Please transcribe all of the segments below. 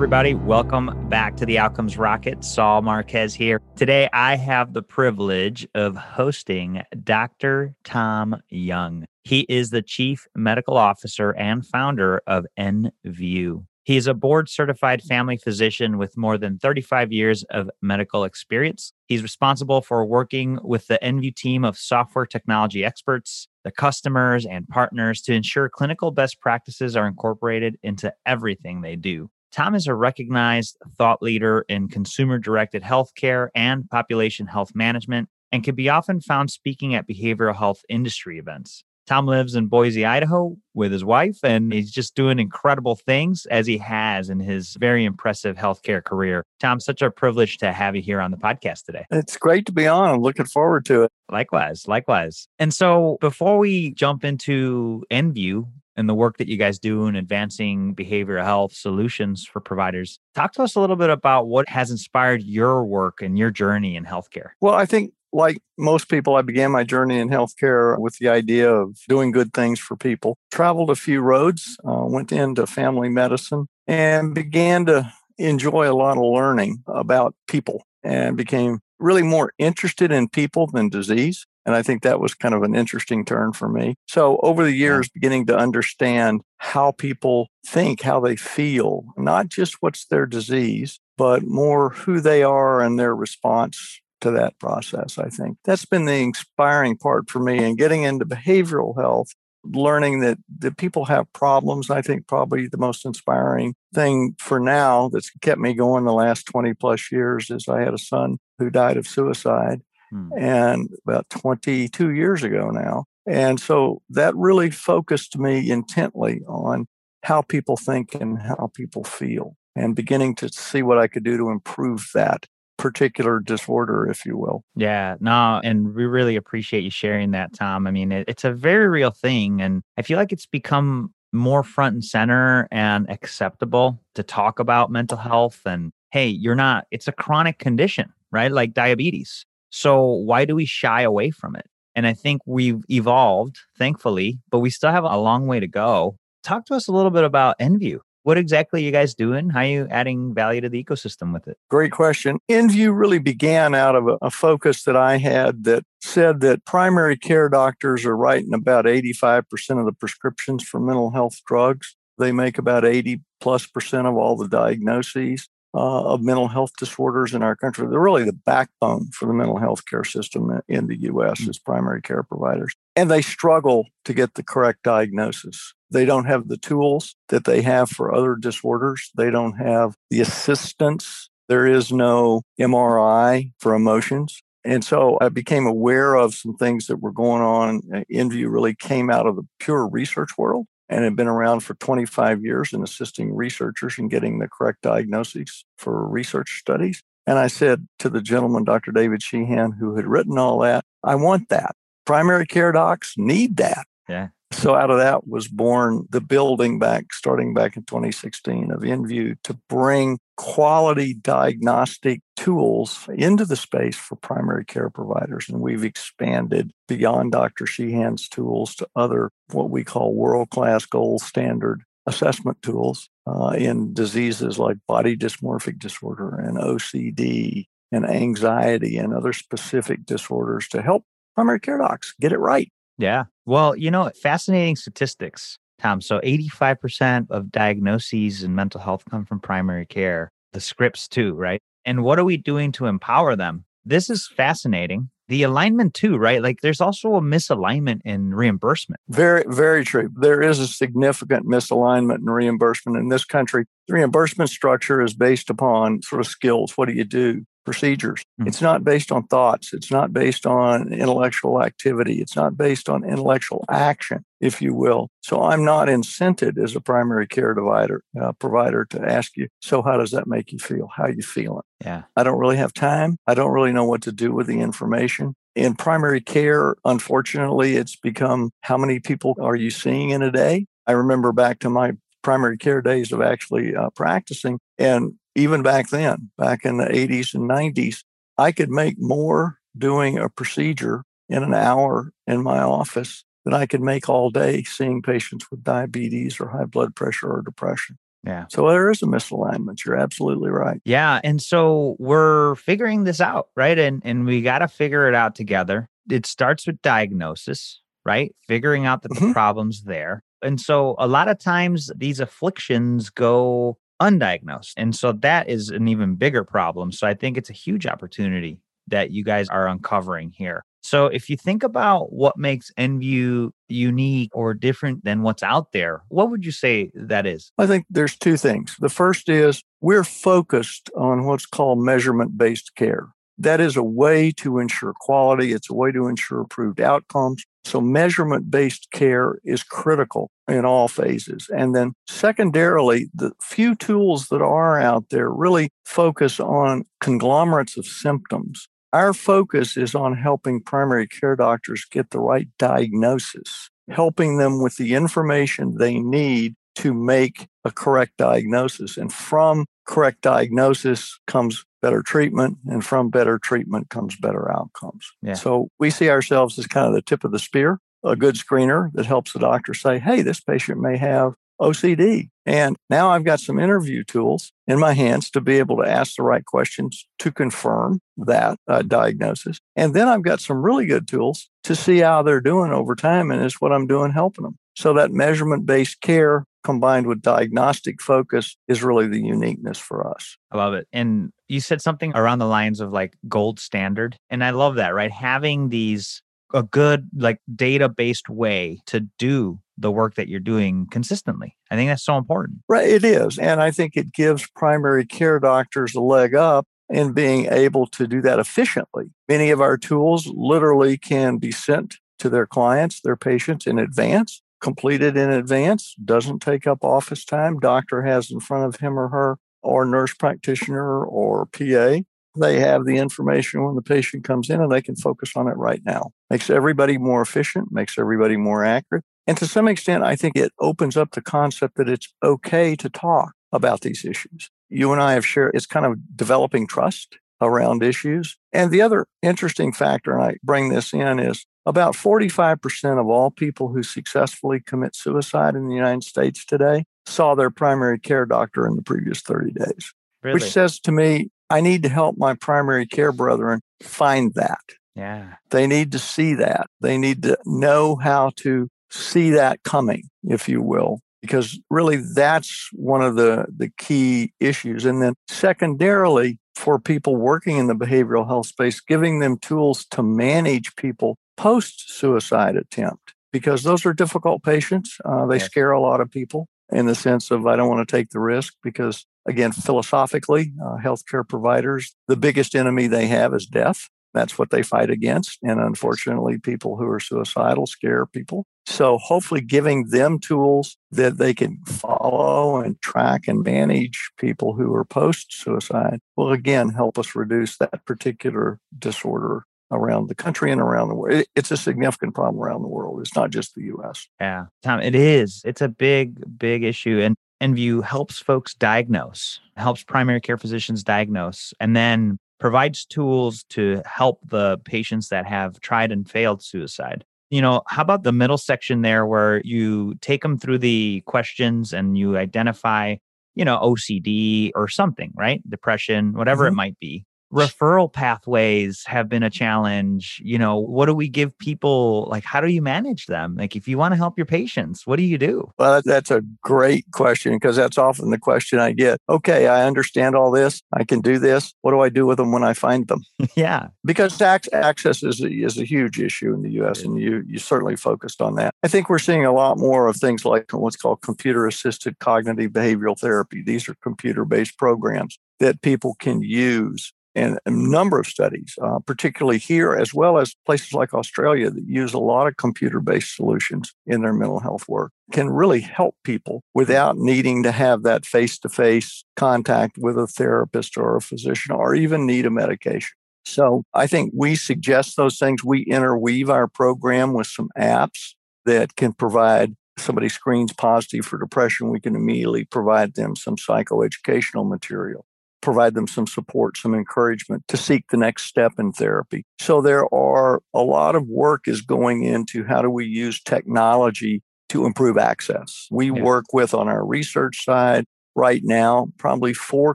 Everybody, welcome back to the Outcomes Rocket. Saul Marquez here. Today, I have the privilege of hosting Dr. Tom Young. He is the Chief Medical Officer and founder of NView. He is a board certified family physician with more than 35 years of medical experience. He's responsible for working with the NView team of software technology experts, the customers, and partners to ensure clinical best practices are incorporated into everything they do. Tom is a recognized thought leader in consumer directed healthcare and population health management and can be often found speaking at behavioral health industry events. Tom lives in Boise, Idaho with his wife, and he's just doing incredible things as he has in his very impressive healthcare career. Tom, such a privilege to have you here on the podcast today. It's great to be on. I'm looking forward to it. Likewise, likewise. And so before we jump into NView, and the work that you guys do in advancing behavioral health solutions for providers. Talk to us a little bit about what has inspired your work and your journey in healthcare. Well, I think like most people, I began my journey in healthcare with the idea of doing good things for people. Traveled a few roads, uh, went into family medicine, and began to enjoy a lot of learning about people and became really more interested in people than disease. And I think that was kind of an interesting turn for me. So over the years, yeah. beginning to understand how people think, how they feel, not just what's their disease, but more who they are and their response to that process, I think. That's been the inspiring part for me and getting into behavioral health learning that, that people have problems. I think probably the most inspiring thing for now that's kept me going the last 20 plus years is I had a son who died of suicide hmm. and about 22 years ago now. And so that really focused me intently on how people think and how people feel and beginning to see what I could do to improve that particular disorder, if you will. Yeah, no, and we really appreciate you sharing that, Tom. I mean, it, it's a very real thing. And I feel like it's become more front and center and acceptable to talk about mental health. And hey, you're not, it's a chronic condition, right? Like diabetes. So why do we shy away from it? And I think we've evolved, thankfully, but we still have a long way to go. Talk to us a little bit about NView. What exactly are you guys doing? How are you adding value to the ecosystem with it? Great question. NView really began out of a, a focus that I had that said that primary care doctors are writing about 85% of the prescriptions for mental health drugs. They make about 80 plus percent of all the diagnoses uh, of mental health disorders in our country. They're really the backbone for the mental health care system in the US mm-hmm. as primary care providers. And they struggle to get the correct diagnosis. They don't have the tools that they have for other disorders. They don't have the assistance. There is no MRI for emotions. And so I became aware of some things that were going on. NView really came out of the pure research world and had been around for 25 years in assisting researchers in getting the correct diagnoses for research studies. And I said to the gentleman, Dr. David Sheehan, who had written all that, I want that. Primary care docs need that. Yeah. So out of that was born the building back, starting back in 2016 of nView to bring quality diagnostic tools into the space for primary care providers. And we've expanded beyond Dr. Sheehan's tools to other, what we call world class gold standard assessment tools uh, in diseases like body dysmorphic disorder and OCD and anxiety and other specific disorders to help primary care docs get it right. Yeah. Well, you know, fascinating statistics, Tom. So 85% of diagnoses in mental health come from primary care, the scripts too, right? And what are we doing to empower them? This is fascinating. The alignment too, right? Like there's also a misalignment in reimbursement. Very, very true. There is a significant misalignment in reimbursement in this country. The reimbursement structure is based upon sort of skills. What do you do? Procedures. Mm-hmm. It's not based on thoughts. It's not based on intellectual activity. It's not based on intellectual action, if you will. So I'm not incented as a primary care divider, uh, provider to ask you, so how does that make you feel? How are you feeling? Yeah. I don't really have time. I don't really know what to do with the information. In primary care, unfortunately, it's become how many people are you seeing in a day? I remember back to my primary care days of actually uh, practicing. And even back then, back in the 80s and 90s, I could make more doing a procedure in an hour in my office than I could make all day seeing patients with diabetes or high blood pressure or depression. Yeah. So there is a misalignment. You're absolutely right. Yeah. And so we're figuring this out, right? And and we got to figure it out together. It starts with diagnosis, right? Figuring out that the Mhm. problem's there. And so a lot of times these afflictions go undiagnosed. And so that is an even bigger problem. So I think it's a huge opportunity that you guys are uncovering here. So if you think about what makes NView unique or different than what's out there, what would you say that is? I think there's two things. The first is we're focused on what's called measurement based care. That is a way to ensure quality, it's a way to ensure improved outcomes. So, measurement based care is critical in all phases. And then, secondarily, the few tools that are out there really focus on conglomerates of symptoms. Our focus is on helping primary care doctors get the right diagnosis, helping them with the information they need to make a correct diagnosis. And from correct diagnosis comes better treatment, and from better treatment comes better outcomes. Yeah. So we see ourselves as kind of the tip of the spear, a good screener that helps the doctor say, hey, this patient may have OCD. And now I've got some interview tools in my hands to be able to ask the right questions to confirm that uh, diagnosis. And then I've got some really good tools to see how they're doing over time. And it's what I'm doing helping them. So that measurement based care combined with diagnostic focus is really the uniqueness for us. I love it. And you said something around the lines of like gold standard. And I love that, right? Having these a good like data based way to do the work that you're doing consistently. I think that's so important. Right, it is. And I think it gives primary care doctors a leg up in being able to do that efficiently. Many of our tools literally can be sent to their clients, their patients in advance, completed in advance, doesn't take up office time. Doctor has in front of him or her or nurse practitioner or PA. They have the information when the patient comes in and they can focus on it right now. Makes everybody more efficient, makes everybody more accurate. And to some extent, I think it opens up the concept that it's okay to talk about these issues. You and I have shared, it's kind of developing trust around issues. And the other interesting factor, and I bring this in, is about 45% of all people who successfully commit suicide in the United States today saw their primary care doctor in the previous 30 days, Really? which says to me, I need to help my primary care brethren find that. yeah. They need to see that. They need to know how to see that coming, if you will, because really that's one of the, the key issues. And then secondarily, for people working in the behavioral health space, giving them tools to manage people post suicide attempt, because those are difficult patients. Uh, they Yes. scare a lot of people in the sense of, I don't want to take the risk because again, philosophically, uh, healthcare providers, the biggest enemy they have is death. That's what they fight against. And unfortunately, people who are suicidal scare people. So hopefully giving them tools that they can follow and track and manage people who are post suicide will again help us reduce that particular disorder around the country and around the world. It's a significant problem around the world. It's not just the US. Yeah. Tom, it is. It's a big, big issue. And NView helps folks diagnose, helps primary care physicians diagnose, and then provides tools to help the patients that have tried and failed suicide. You know, how about the middle section there where you take them through the questions and you identify, you know, OCD or something, right? Depression, whatever it Mhm. might be. Referral pathways have been a challenge. You know, what do we give people? Like, how do you manage them? Like, if you want to help your patients, what do you do? Well, that's a great question because that's often the question I get. Okay, I understand all this. I can do this. What do I do with them when I find them? yeah. because ac- access is a, is a huge issue in the U.S. and you you certainly focused on that. I think we're seeing a lot more of things like what's called computer assisted cognitive behavioral therapy. These are computer based programs that people can use. And a number of studies, uh, particularly here, as well as places like Australia that use a lot of computer based solutions in their mental health work, can really help people without needing to have that face to face contact with a therapist or a physician or even need a medication. So I think we suggest those things. We interweave our program with some apps that can provide somebody screens positive for depression. We can immediately provide them some psychoeducational material, provide them some support, some encouragement to seek the next step in therapy. So there are a lot of work is going into how do we use technology to improve access. We Yeah. work with on our research side right now probably four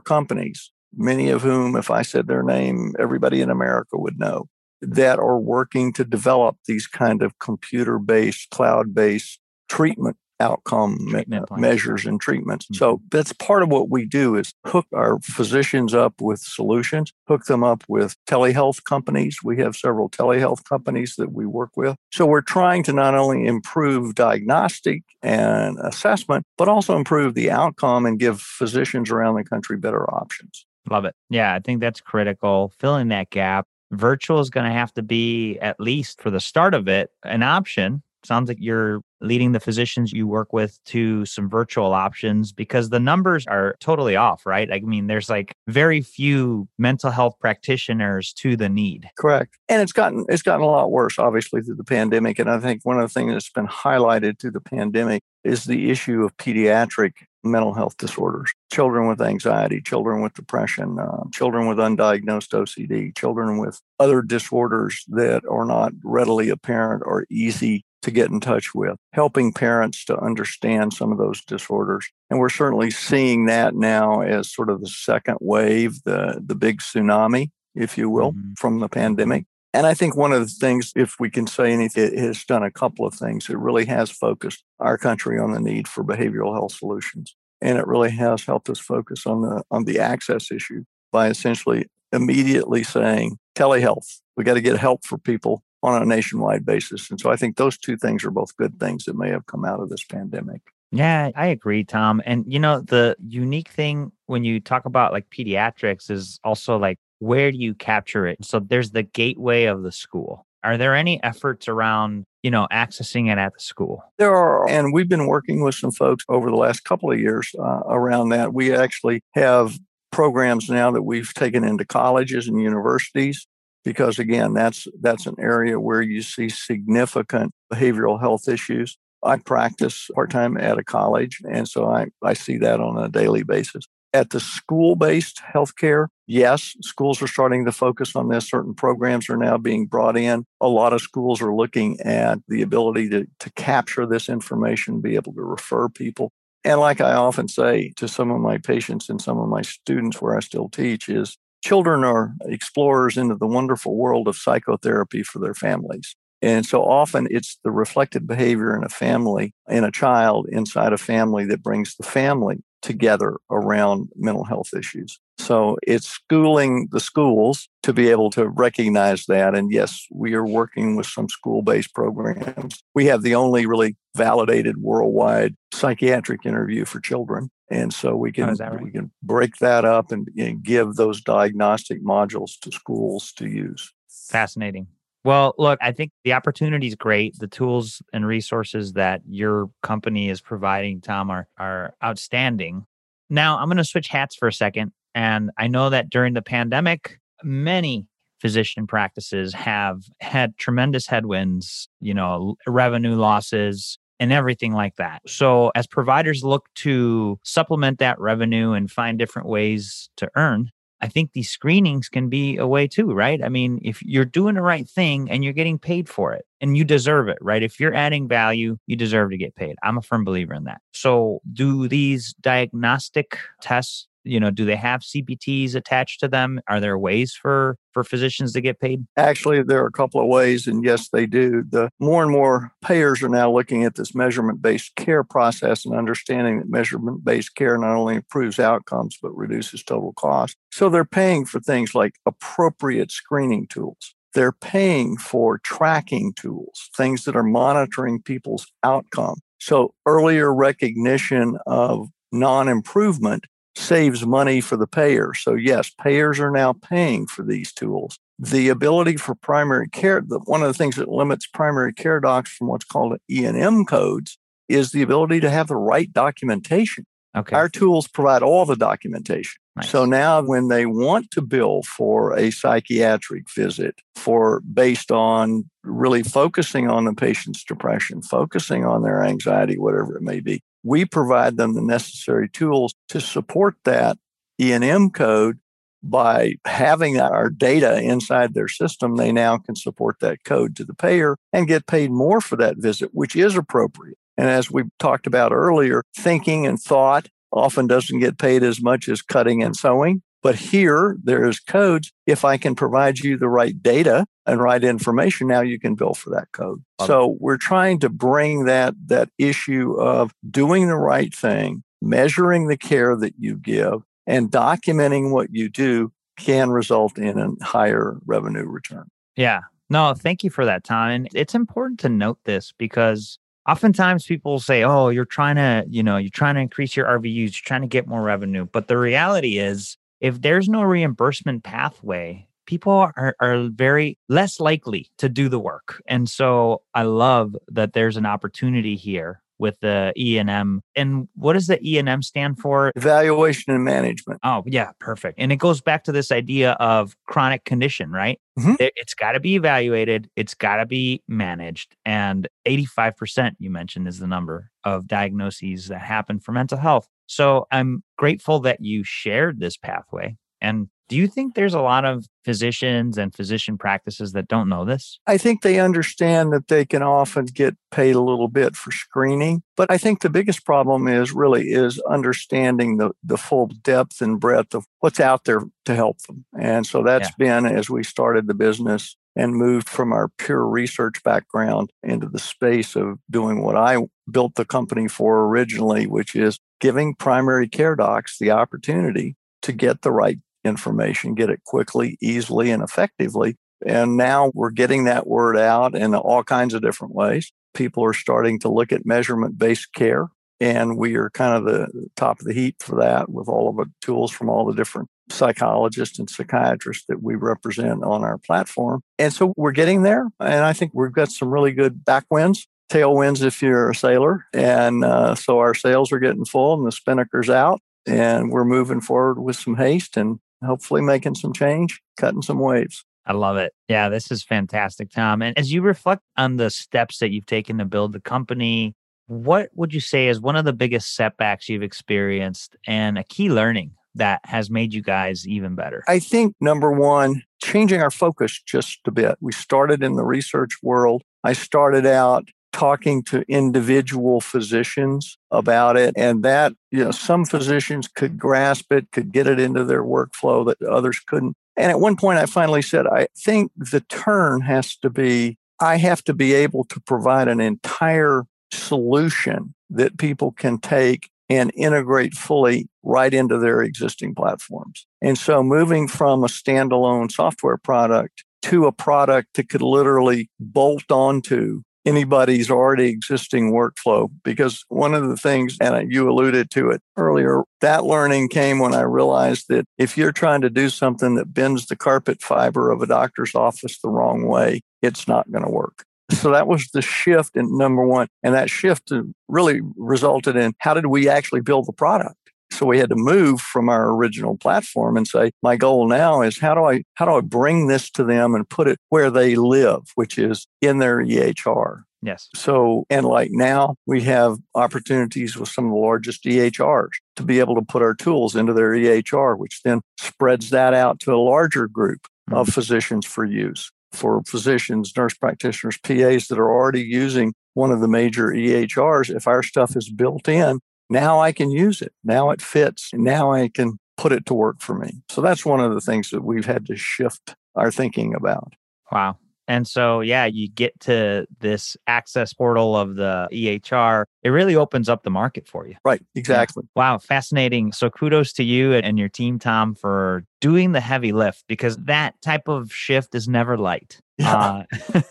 companies, many of whom, if I said their name, everybody in America would know, that are working to develop these kind of computer based, cloud based treatment outcome me- measures and treatments. Mm-hmm. So that's part of what we do is hook our physicians up with solutions, hook them up with telehealth companies. We have several telehealth companies that we work with. So we're trying to not only improve diagnostic and assessment, but also improve the outcome and give physicians around the country better options. Love it. Yeah, I think that's critical. Filling that gap. Virtual is going to have to be, at least for the start of it, an option sounds like you're leading the physicians you work with to some virtual options because the numbers are totally off, right? I mean, there's like very few mental health practitioners to the need. Correct. And it's gotten it's gotten a lot worse obviously through the pandemic and I think one of the things that's been highlighted through the pandemic is the issue of pediatric mental health disorders children with anxiety children with depression uh, children with undiagnosed ocd children with other disorders that are not readily apparent or easy to get in touch with, helping parents to understand some of those disorders. And we're certainly seeing that now as sort of the second wave, the, the big tsunami, if you will, mm-hmm. from the pandemic. And I think one of the things, if we can say anything, it has done a couple of things. It really has focused our country on the need for behavioral health solutions. And it really has helped us focus on the on the access issue by essentially immediately saying telehealth. We got to get help for people on a nationwide basis. And so I think those two things are both good things that may have come out of this pandemic. Yeah, I agree, Tom. And you know, the unique thing when you talk about like pediatrics is also like where do you capture it? So there's the gateway of the school. Are there any efforts around, you know, accessing it at the school? There are, and we've been working with some folks over the last couple of years uh, around that. We actually have programs now that we've taken into colleges and universities because again that's that's an area where you see significant behavioral health issues. I practice part-time at a college and so i, I see that on a daily basis. At the school-based healthcare yes schools are starting to focus on this. Certain programs are now being brought in. A lot of schools are looking at the ability to, to capture this information be able to refer people. And like I often say to some of my patients and some of my students where I still teach is children are explorers into the wonderful world of psychotherapy for their families. And so often it's the reflected behavior in a family, in a child inside a family that brings the family together around mental health issues. So it's schooling the schools to be able to recognize that. And yes, we are working with some school based programs. We have the only really validated worldwide psychiatric interview for children. And so we oh, can oh, right? we can break that up and, and give those diagnostic modules to schools to use. Fascinating. Well, look, I think the opportunity is great. The tools and resources that your company is providing, Tom, are, are outstanding. Now, I'm going to switch hats for a second. And I know that during the pandemic, many physician practices have had tremendous headwinds, you know, revenue losses, and everything like that. So, as providers look to supplement that revenue and find different ways to earn, I think these screenings can be a way too, right? I mean, if you're doing the right thing and you're getting paid for it and you deserve it, right? If you're adding value, you deserve to get paid. I'm a firm believer in that. So, do these diagnostic tests you know do they have cpts attached to them? Are there ways for for physicians to get paid? Actually there are a couple of ways and yes they do. The more and more payers are now looking at this measurement based care process and understanding that measurement based care not only improves outcomes but reduces total cost. So they're paying for things like appropriate screening tools. They're paying for tracking tools things that are monitoring people's outcome. So earlier recognition of non improvement saves money for the payer. So, yes, payers are now paying for these tools. The ability for primary care, the, one of the things that limits primary care docs from what's called E&M codes is the ability to have the right documentation. Okay. Our tools provide all the documentation. Nice. So now when they want to bill for a psychiatric visit for based on really focusing on the patient's depression, focusing on their anxiety, whatever it may be, we provide them the necessary tools to support that E&M code by having our data inside their system, they now can support that code to the payer and get paid more for that visit, which is appropriate. And as we talked about earlier, thinking and thought often doesn't get paid as much as cutting and sewing. But here, there's codes. If I can provide you the right data and right information, now you can bill for that code. so we're trying to bring that that issue of doing the right thing, measuring the care that you give, and documenting what you do can result in a higher revenue return. Yeah. No, thank you for that, Tom. And it's important to note this because oftentimes people say, oh, you're trying to, you know, you're trying to increase your RVUs, you're trying to get more revenue. But the reality is, if there's no reimbursement pathway, people are, are very less likely to do the work. And so I love that there's an opportunity here with the E&M. And what does the E&M stand for? Evaluation and management. Oh, yeah, perfect. And it goes back to this idea of chronic condition, right? Mm-hmm. It's got to be evaluated, it's got to be managed. And 85%, you mentioned, is the number of diagnoses that happen for mental health. So I'm grateful that you shared this pathway. And do you think there's a lot of physicians and physician practices that don't know this? I think they understand that they can often get paid a little bit for screening, but I think the biggest problem is really is understanding the the full depth and breadth of what's out there to help them. And so that's yeah. been as we started the business and moved from our pure research background into the space of doing what I built the company for originally, which is giving primary care docs the opportunity to get the right information, get it quickly, easily, and effectively. And now we're getting that word out in all kinds of different ways. People are starting to look at measurement based care. And we are kind of the top of the heap for that with all of the tools from all the different psychologists and psychiatrists that we represent on our platform. And so we're getting there. And I think we've got some really good backwinds, tailwinds if you're a sailor. And uh, so our sails are getting full and the spinnaker's out. And we're moving forward with some haste and hopefully making some change, cutting some waves. I love it. Yeah, this is fantastic, Tom. And as you reflect on the steps that you've taken to build the company, what would you say is one of the biggest setbacks you've experienced and a key learning that has made you guys even better? I think number one, changing our focus just a bit. We started in the research world. I started out talking to individual physicians about it and that you know some physicians could grasp it could get it into their workflow that others couldn't and at one point i finally said i think the turn has to be i have to be able to provide an entire solution that people can take and integrate fully right into their existing platforms. And so moving from a standalone software product to a product that could literally bolt onto anybody's already existing workflow. Because one of the things, and you alluded to it earlier, that learning came when I realized that if you're trying to do something that bends the carpet fiber of a doctor's office the wrong way, it's not going to work. So that was the shift in number one. And that shift really resulted in how did we actually build the product? So we had to move from our original platform and say, my goal now is how do I how do I bring this to them and put it where they live, which is in their EHR. Yes. So, and like now we have opportunities with some of the largest EHRs to be able to put our tools into their EHR, which then spreads that out to a larger group mm-hmm. of physicians for use. For physicians, nurse practitioners, PAs that are already using one of the major EHRs, if our stuff is built in, now I can use it. Now it fits. Now I can put it to work for me. So that's one of the things that we've had to shift our thinking about. Wow. And so, yeah, you get to this access portal of the EHR. It really opens up the market for you. Right. Exactly. Yeah. Wow. Fascinating. So, kudos to you and your team, Tom, for doing the heavy lift because that type of shift is never light. Yeah.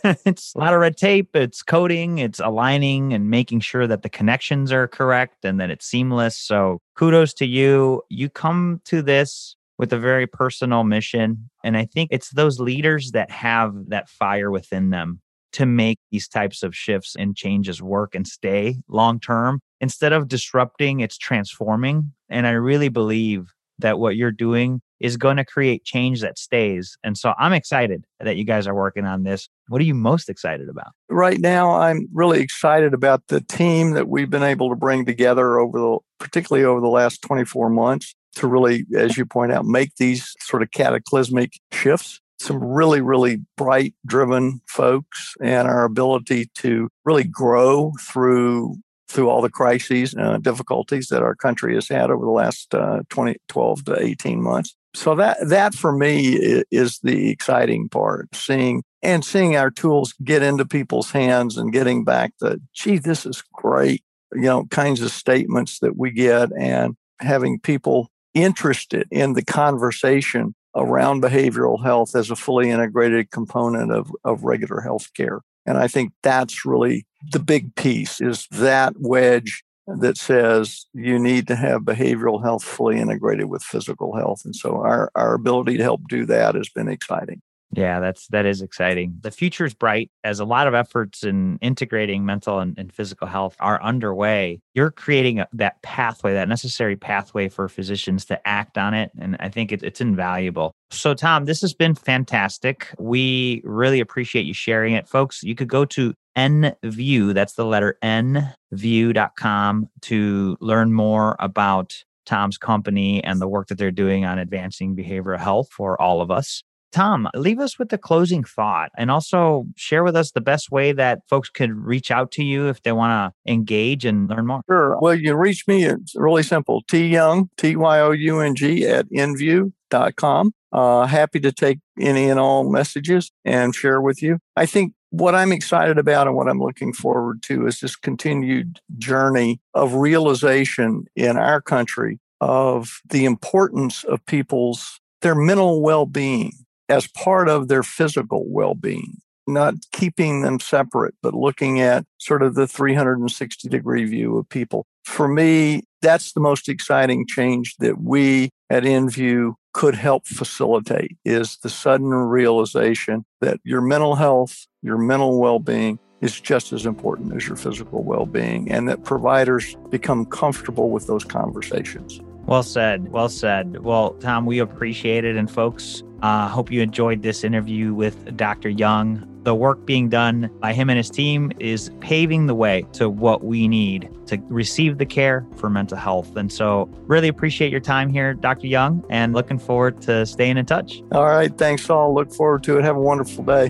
Uh, it's a lot of red tape. It's coding, it's aligning and making sure that the connections are correct and that it's seamless. So, kudos to you. You come to this with a very personal mission. And I think it's those leaders that have that fire within them to make these types of shifts and changes work and stay long term. Instead of disrupting, it's transforming. And I really believe that what you're doing is going to create change that stays. And so I'm excited that you guys are working on this. What are you most excited about? Right now, I'm really excited about the team that we've been able to bring together over the, particularly over the last 24 months to really, as you point out, make these sort of cataclysmic shifts. Some really, really bright, driven folks, and our ability to really grow through through all the crises and difficulties that our country has had over the last uh, 20, 12 to 18 months. So that that for me is the exciting part, seeing and seeing our tools get into people's hands and getting back the, gee, this is great, you know, kinds of statements that we get and having people interested in the conversation around behavioral health as a fully integrated component of, of regular health care. And I think that's really the big piece is that wedge that says you need to have behavioral health fully integrated with physical health. And so our, our ability to help do that has been exciting. Yeah, that's that is exciting. The future is bright as a lot of efforts in integrating mental and, and physical health are underway. You're creating a, that pathway, that necessary pathway for physicians to act on it, and I think it, it's invaluable. So, Tom, this has been fantastic. We really appreciate you sharing it, folks. You could go to nview, that's the letter N view.com to learn more about Tom's company and the work that they're doing on advancing behavioral health for all of us. Tom, leave us with the closing thought and also share with us the best way that folks could reach out to you if they want to engage and learn more. Sure. Well, you reach me. It's really simple. T Young, T Y O U N G at nview.com. Uh, happy to take any and all messages and share with you. I think what I'm excited about and what I'm looking forward to is this continued journey of realization in our country of the importance of people's their mental well-being as part of their physical well being, not keeping them separate, but looking at sort of the 360 degree view of people. For me, that's the most exciting change that we at nView could help facilitate is the sudden realization that your mental health, your mental well-being is just as important as your physical well-being and that providers become comfortable with those conversations. Well said. Well said. Well, Tom, we appreciate it. And folks, I uh, hope you enjoyed this interview with Dr. Young. The work being done by him and his team is paving the way to what we need to receive the care for mental health. And so, really appreciate your time here, Dr. Young, and looking forward to staying in touch. All right. Thanks, all. Look forward to it. Have a wonderful day.